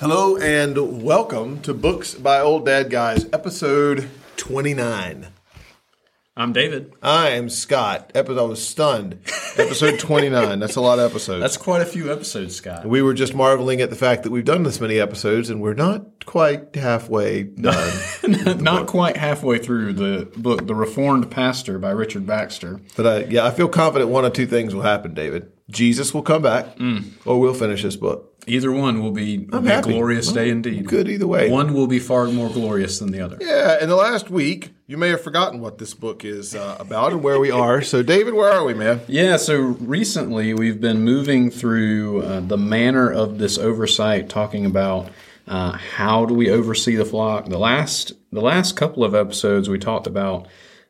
Hello and welcome to Books by Old Dad Guys, episode 29. I'm David. I am Scott. Episode, I was stunned. Episode 29. That's a lot of episodes. That's quite a few episodes, Scott. we were just marveling at the fact that we've done this many episodes and we're not quite halfway done. Not quite halfway through the book, The Reformed Pastor by Richard Baxter. but I, yeah, I feel confident one of two things will happen, David. Jesus will come back mm. or we'll finish this book. Either one will be, will I'm be a glorious day indeed. Good either way. One will be far more glorious than the other. Yeah, in the last week, you may have forgotten what this book is uh, about and where we are. So, David, where are we, man? Yeah, so recently we've been moving through uh, the manner of this oversight, talking about uh, how do we oversee the flock. The last the last couple of episodes we talked about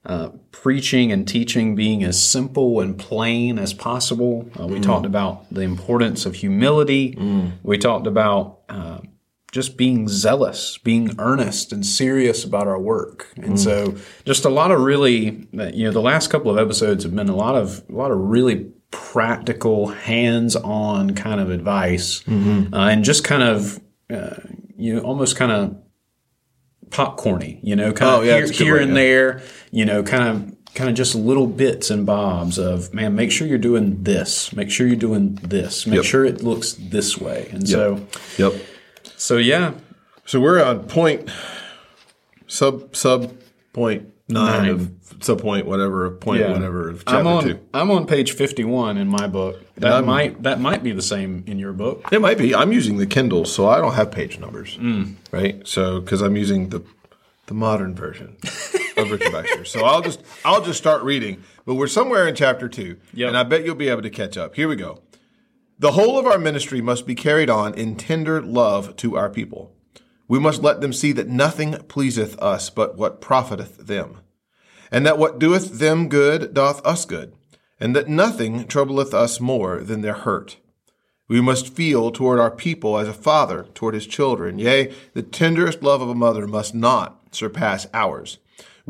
uh, preaching and teaching being as simple and plain as possible. Uh, we talked about the importance of humility. We talked about uh, just being zealous, being earnest and serious about our work. And so just a lot of really you know the last couple of episodes have been a lot of a lot of really practical hands-on kind of advice uh, and just kind of uh, you know almost kind of popcorny, you know, kind Oh, of yeah, here, that's a good here way, and yeah. there, you know, kind of kind of just little bits and bobs of man, make sure you're doing this, make sure you're doing this, make Yep. sure it looks this way. And so Yep. so yeah, So we're on point sub sub point nine, Nine. of point whatever of point yeah. whatever of chapter I'm on two. I'm on page 51 in my book. That might that might be the same in your book. It might be. I'm using the Kindle, so I don't have page numbers, Mm. right? So because I'm using the the modern version of Richard Baxter, so I'll just I'll just start reading. But we're somewhere in chapter two, Yep. and I bet you'll be able to catch up. Here we go. The whole of our ministry must be carried on in tender love to our people. We must let them see that nothing pleaseth us but what profiteth them, and that what doeth them good doth us good, and that nothing troubleth us more than their hurt. We must feel toward our people as a father toward his children. Yea, the tenderest love of a mother must not surpass ours.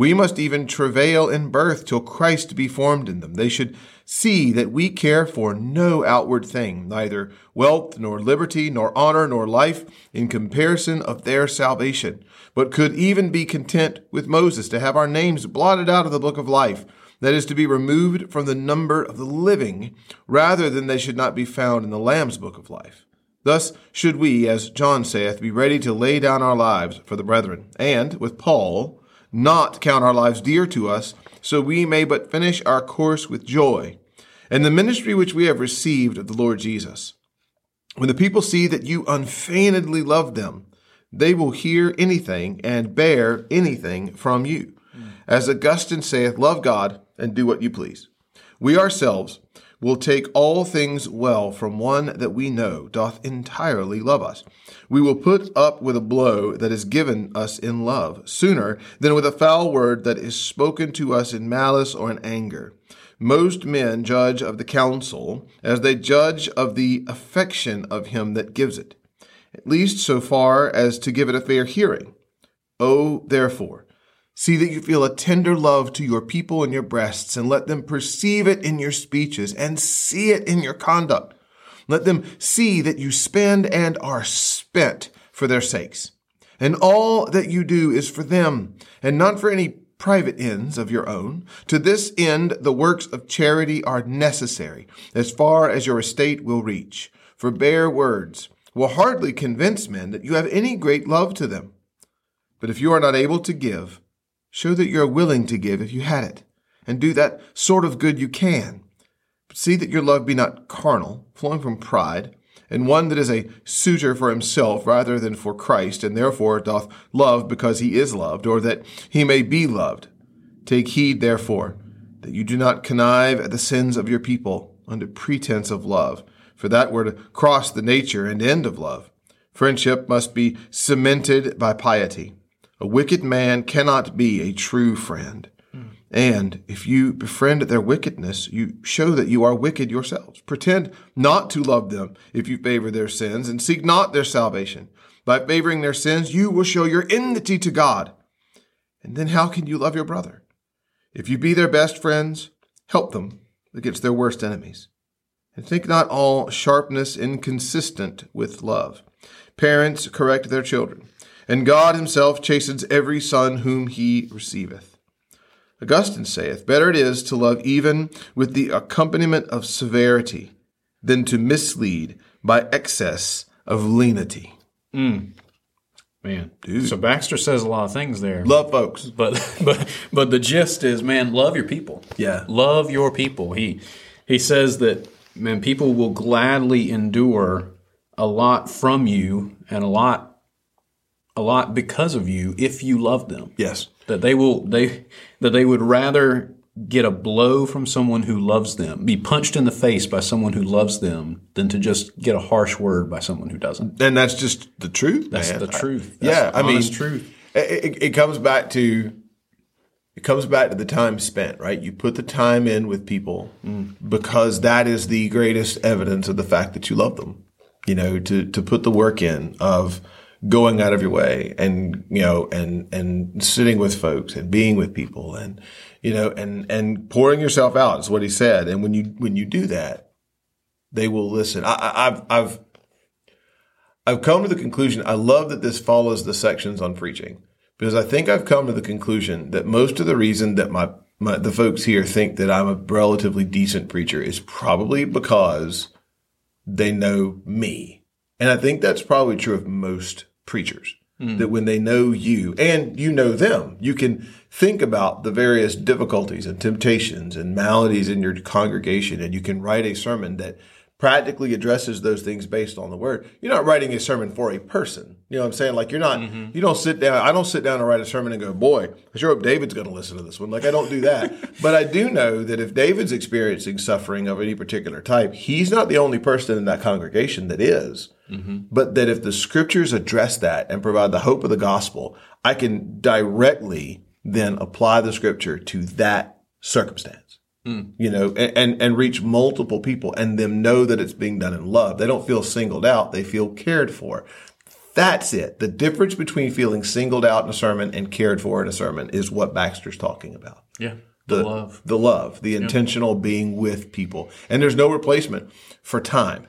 We must even travail in birth till Christ be formed in them. They should see that we care for no outward thing, neither wealth, nor liberty, nor honor, nor life, in comparison of their salvation, but could even be content with Moses to have our names blotted out of the book of life that is to be removed from the number of the living, rather than they should not be found in the Lamb's book of life. Thus should we, as John saith, be ready to lay down our lives for the brethren, and, with Paul, not count our lives dear to us, so we may but finish our course with joy, and the ministry which we have received of the Lord Jesus. When the people see that you unfeignedly love them, they will hear anything and bear anything from you. As Augustine saith, love God and do what you please. We ourselves will take all things well from one that we know doth entirely love us. We will put up with a blow that is given us in love, sooner than with a foul word that is spoken to us in malice or in anger. Most men judge of the counsel as they judge of the affection of him that gives it, at least so far as to give it a fair hearing. O therefore, see that you feel a tender love to your people in your breasts, and let them perceive it in your speeches, and see it in your conduct. Let them see that you spend and are spent for their sakes. And all that you do is for them, and not for any private ends of your own. To this end, the works of charity are necessary, as far as your estate will reach. For bare words will hardly convince men that you have any great love to them. But if you are not able to give, show that you are willing to give if you had it, and do that sort of good you can. But see that your love be not carnal, flowing from pride, and one that is a suitor for himself rather than for Christ, and therefore doth love because he is loved, or that he may be loved. Take heed, therefore, that you do not connive at the sins of your people under pretense of love, for that were to cross the nature and end of love. Friendship must be cemented by piety. A wicked man cannot be a true friend. And if you befriend their wickedness, you show that you are wicked yourselves. Pretend not to love them if you favor their sins, and seek not their salvation. By favoring their sins, you will show your enmity to God. And then how can you love your brother? If you be their best friends, help them against their worst enemies. And think not all sharpness inconsistent with love. Parents correct their children, and God himself chastens every son whom he receiveth. Augustine saith, Better it is to love even with the accompaniment of severity than to mislead by excess of lenity. Mm. Man, Dude. so Baxter says a lot of things there. Love folks. but but but the gist is man love your people Yeah. love your people he he says that man people will gladly endure a lot from you and a lot a lot because of you if you love them Yes. that they will they that they would rather get a blow from someone who loves them be punched in the face by someone who loves them than to just get a harsh word by someone who doesn't And that's just the truth, that's man. the truth yeah, That's I mean, truth It, it, it comes back to it comes back to the time spent, right? You put the time in with people mm. because that is the greatest evidence of the fact that you love them. You know, to to put the work in of going out of your way and you know and and sitting with folks and being with people and you know and and pouring yourself out is what he said. And when you when you do that, they will listen. I, I've I've I've come to the conclusion. I love that this follows the sections on preaching because I think I've come to the conclusion that most of the reason that my, my the folks here think that I'm a relatively decent preacher is probably because they know me, and I think that's probably true of most preachers. Hmm. That when they know you and you know them, you can think about the various difficulties and temptations and maladies in your congregation, and you can write a sermon that practically addresses those things based on the word. You're not writing a sermon for a person. You know what I'm saying? Like you're not, mm-hmm. you don't sit down, I don't sit down and write a sermon and go, boy, I sure hope David's going to listen to this one. Like I don't do that. but I do know that if David's experiencing suffering of any particular type, he's not the only person in that congregation that is. Mm-hmm. But that if the scriptures address that and provide the hope of the gospel, I can directly then apply the scripture to that circumstance mm. you know, and, and, and reach multiple people and them know that it's being done in love. They don't feel singled out. They feel cared for. That's it. The difference between feeling singled out in a sermon and cared for in a sermon is what Baxter's talking about. yeah The love the love, the intentional being with people. And there's no replacement for time.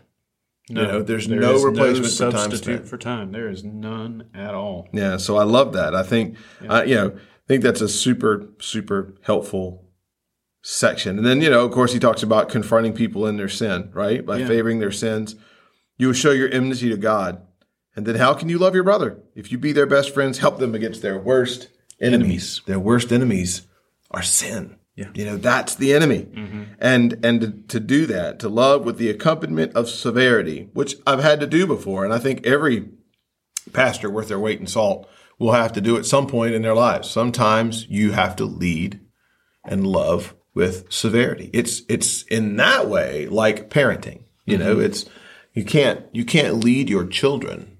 You know, there's There no replacement for time substitute spent. for time. There is none at all. Yeah, so I love that. I think, I, you know, I think that's a super, super helpful section. And then, you know, of course, he talks about confronting people in their sin, right? By Yeah. favoring their sins, you will show your enmity to God. And then, how can you love your brother if you be their best friends? Help them against their worst enemies. Enemies. Their worst enemies are sin. Yeah. You know, that's the enemy. Mm-hmm. And and to, to do that, to love with the accompaniment of severity, which I've had to do before, and I think every pastor worth their weight in salt will have to do at some point in their lives. Sometimes you have to lead and love with severity. It's it's in that way like parenting. You know, mm-hmm. it's you can't you can't lead your children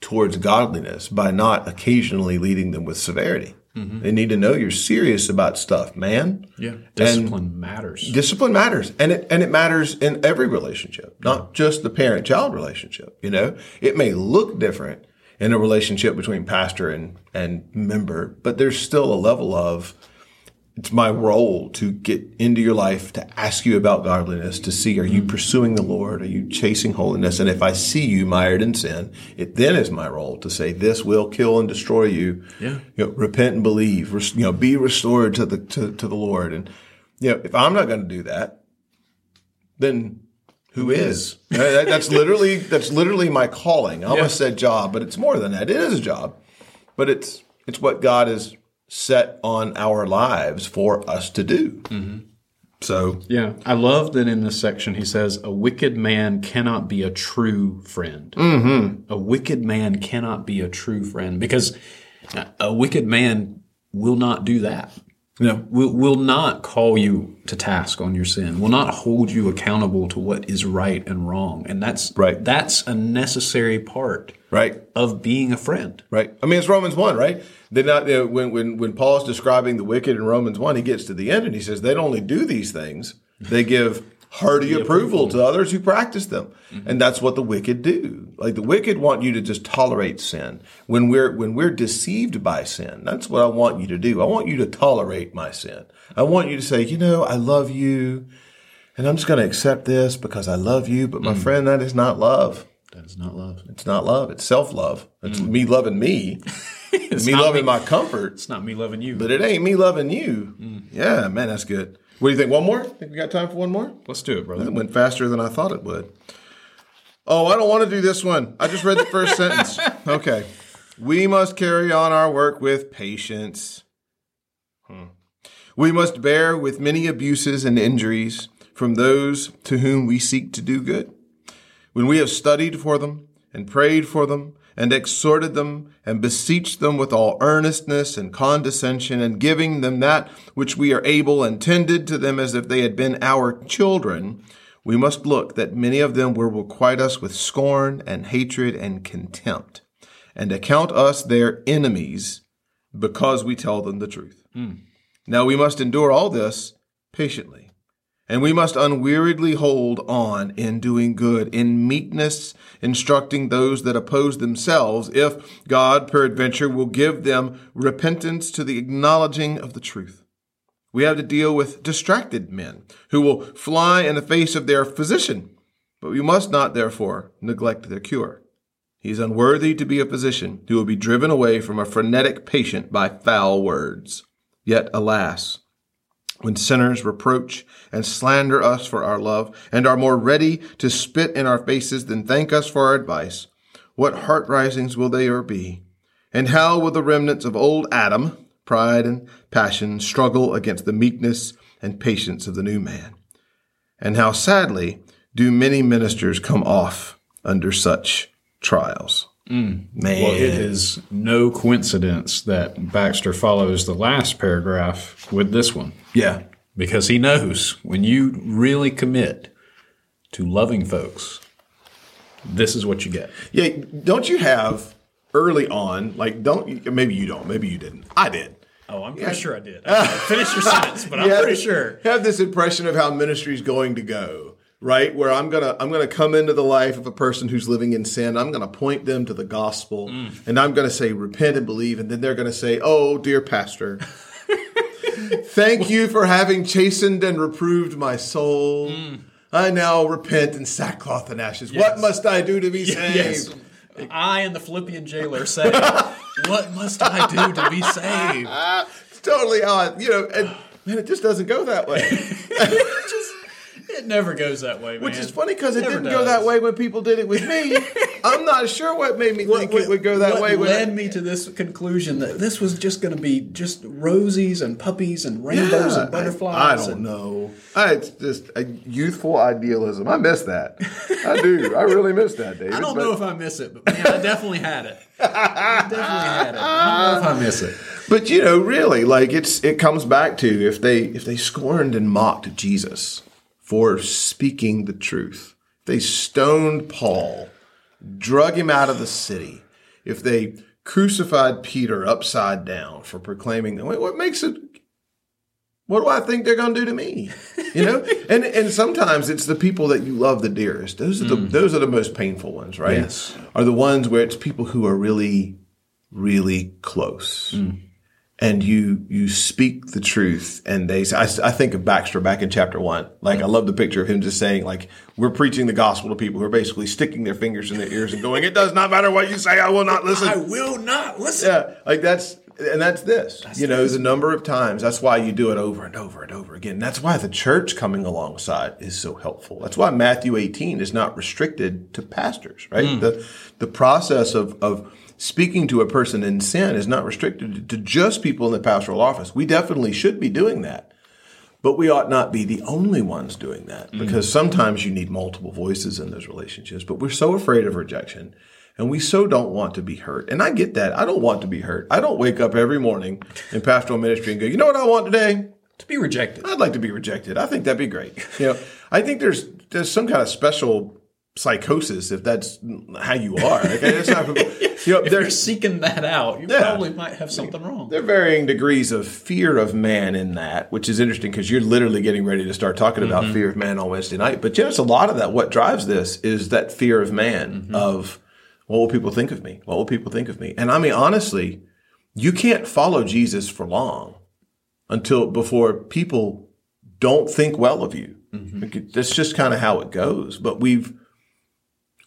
towards godliness by not occasionally leading them with severity. Mm-hmm. They need to know you're serious about stuff, man. Yeah, discipline matters. Discipline matters, and it and it matters in every relationship, not just the parent-child relationship. You know, it may look different in a relationship between pastor and and member, but there's still a level of it's my role to get into your life to ask you about godliness to see are you mm-hmm. pursuing the lord? Are you chasing holiness? And if i see you mired in sin it then is my role to say this will kill and destroy you. Yeah. you know, repent and believe. Res- you know be restored to the to, to the lord. And you know if i'm not going to do that then who is? That- that's literally that's literally my calling. I almost said job but it's more than that. It is a job but it's it's what god has set on our lives for us to do so Yeah, I love that in this section he says, "A wicked man cannot be a true friend." Mm-hmm. A wicked man cannot be a true friend because a wicked man will not do that. No. Will will not call you to task on your sin. Will not hold you accountable to what is right and wrong. And that's Right. That's a necessary part right of being a friend. Right. I mean, it's Romans one, right? They're not you know, when when when Paul's describing the wicked in Romans one, he gets to the end and he says they don't only do these things; they give hearty approval, to others who practice them, mm-hmm. and that's what the wicked do. Like the wicked want you to just tolerate sin. When we're when we're deceived by sin, that's what I want you to do. I want you to tolerate my sin. I want you to say, you know, I love you, and I'm just going to accept this because I love you. But my mm. friend, that is not love. That is not love. It's not love. It's self love. It's mm. me loving me. it's me loving me. my comfort. It's not me loving you. But it ain't me loving you. Mm. Yeah, man, that's good. What do you think? One more? Think we got time for one more? Let's do it, brother. It went faster than I thought it would. Oh, I don't want to do this one. I just read the first sentence. Okay. We must carry on our work with patience. Hmm. We must bear with many abuses and injuries from those to whom we seek to do good. When we have studied for them and prayed for them and exhorted them and beseeched them with all earnestness and condescension and giving them that which we are able and tended to them as if they had been our children, we must look that many of them will requite us with scorn and hatred and contempt and account us their enemies because we tell them the truth. Hmm. Now we must endure all this patiently. And we must unweariedly hold on in doing good, in meekness, instructing those that oppose themselves, if God peradventure will give them repentance to the acknowledging of the truth. We have to deal with distracted men who will fly in the face of their physician, but we must not, therefore, neglect their cure. He is unworthy to be a physician who will be driven away from a frenetic patient by foul words. Yet, alas, when sinners reproach and slander us for our love and are more ready to spit in our faces than thank us for our advice, what heart risings will they ever be? And how will the remnants of old Adam, pride and passion, struggle against the meekness and patience of the new man? And how sadly do many ministers come off under such trials? Mm. Man. Well, it is no coincidence that Baxter follows the last paragraph with this one yeah. because he knows when you really commit to loving folks, this is what you get. Yeah, don't you have early on, like, don't, maybe you don't, maybe you didn't. I did. Oh, I'm pretty sure I did. i Finish your sentence, but I'm You pretty this- sure. Have this impression of how ministry is going to go, right? Where I'm gonna I'm gonna come into the life of a person who's living in sin. I'm gonna point them to the gospel, Mm. and I'm gonna say repent and believe, and then they're gonna say, "Oh, dear pastor." Thank you for having chastened and reproved my soul. I now repent in sackcloth and ashes. What Mm. Must I do to be saved? Yes. I and the Philippian jailer say, What must I do to be saved? It's totally odd, you know. And man, it just doesn't go that way. It never goes that way, man. Which is funny because it Never didn't go that way when people did it with me. I'm not sure what made me think it would go that what way. When led me to this conclusion that this was just going to be just rosies and puppies and rainbows Yeah, and butterflies. I, I don't and- know. I, it's just a youthful idealism. I miss that. I do. I really miss that, David. I don't but- know if I miss it, but man, I definitely had it. I definitely had it. I don't know if I miss it. But you know, really, like it's it comes back to if they if they scorned and mocked Jesus for speaking the truth, if they stoned Paul, drug him out of the city, if they crucified Peter upside down for proclaiming them, what makes it? What do I think they're going to do to me? You know, and and sometimes it's the people that you love the dearest. Those are the mm. those are the most painful ones, right? Yes. Are the ones where it's people who are really, really close mm. And you you speak the truth and they say I, I think of baxter back in chapter one like i love the picture of him just saying like we're preaching the gospel to people who are basically sticking their fingers in their ears and going it does not matter what you say i will not listen I will not listen. yeah like that's and that's this you know the number of times that's why you do it over and over and over again. That's why the church coming alongside is so helpful. That's why matthew 18 is not restricted to pastors right? Hmm. The the process of of speaking to a person in sin is not restricted to just people in the pastoral office. We definitely should be doing that but we ought not be the only ones doing that hmm. because sometimes you need multiple voices in those relationships. But we're so afraid of rejection and we so don't want to be hurt. And I get that. I don't want to be hurt. I don't wake up every morning in pastoral ministry and go, you know what I want today? To be rejected. I'd like to be rejected. I think that'd be great. You know, I think there's there's some kind of special psychosis if that's how you are. Not, you know, If you're seeking that out, you Yeah. probably might have something wrong. there are varying degrees of fear of man in that, which is interesting because you're literally getting ready to start talking about mm-hmm. fear of man on Wednesday night. But you know, it's a lot of that, what drives this is that fear of man mm-hmm. of what will people think of me? What will people think of me? And I mean, honestly, you can't follow Jesus for long until before people don't think well of you. Mm-hmm. It- That's just kind of how it goes. But we've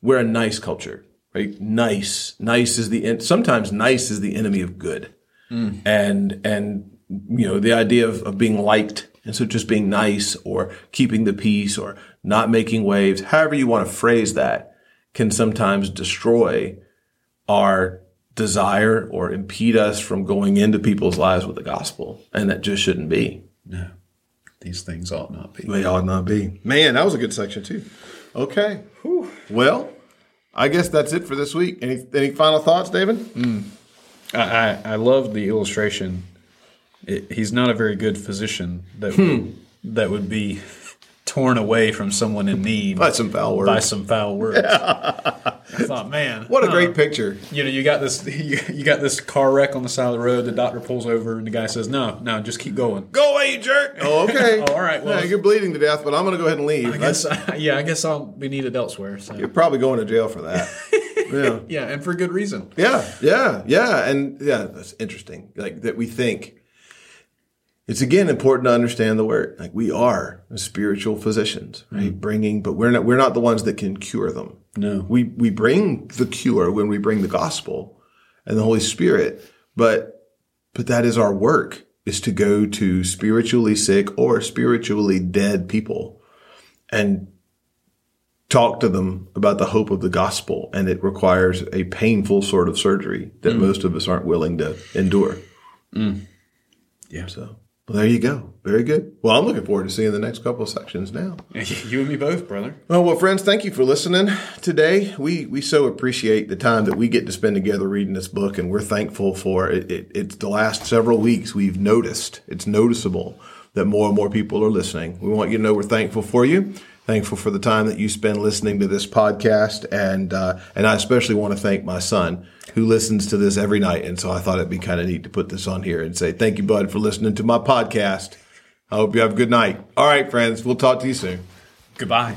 we're a nice culture, right? Nice, nice is the sometimes nice is the enemy of good, mm. and and you know the idea of, of being liked, and so just being nice or keeping the peace or not making waves, however you want to phrase that, can sometimes destroy our desire or impede us from going into people's lives with the gospel, and that just shouldn't be. No, these things ought not be. They ought not be. Man, that was a good section too. Okay. Well, I guess that's it for this week. Any any final thoughts, David? Hmm. I, I, I love the illustration. It, he's not a very good physician that hmm. would, that would be torn away from someone in need By some foul words. by some foul words. I thought, man, What a huh. great picture. You know, you got this, you, you got this car wreck on the side of the road. The doctor pulls over, and the guy says, "No, no, just keep going." Go away, you jerk. Oh, okay. Oh, all right, well- yeah, you're bleeding to death, but I'm going to go ahead and leave. I guess, yeah, I guess I'll be needed elsewhere. So. You're probably going to jail for that. yeah. Yeah, and for good reason. Yeah, yeah, yeah, and yeah, that's interesting. Like that, we think it's again important to understand the word. Like we are spiritual physicians, right? Mm-hmm. Bringing, but we're not. We're not the ones that can cure them. No. we we bring the cure when we bring the gospel and the Holy Spirit. But but that is our work is to go to spiritually sick or spiritually dead people and talk to them about the hope of the gospel. And it requires a painful sort of surgery that mm. most of us aren't willing to endure. Mm. Yeah. So well, there you go. Very good. Well, I'm looking forward to seeing the next couple of sections now. You and me both, brother. Well, well, friends, thank you for listening today. We we so appreciate the time that we get to spend together reading this book, and we're thankful for it. it it's the last several weeks we've noticed it's noticeable that more and more people are listening. We want you to know we're thankful for you. Thankful for the time that you spend listening to this podcast, and uh, and I especially want to thank my son who listens to this every night. And so I thought it'd be kind of neat to put this on here and say thank you, bud, for listening to my podcast. I hope you have a good night. All right, friends, we'll talk to you soon. Goodbye.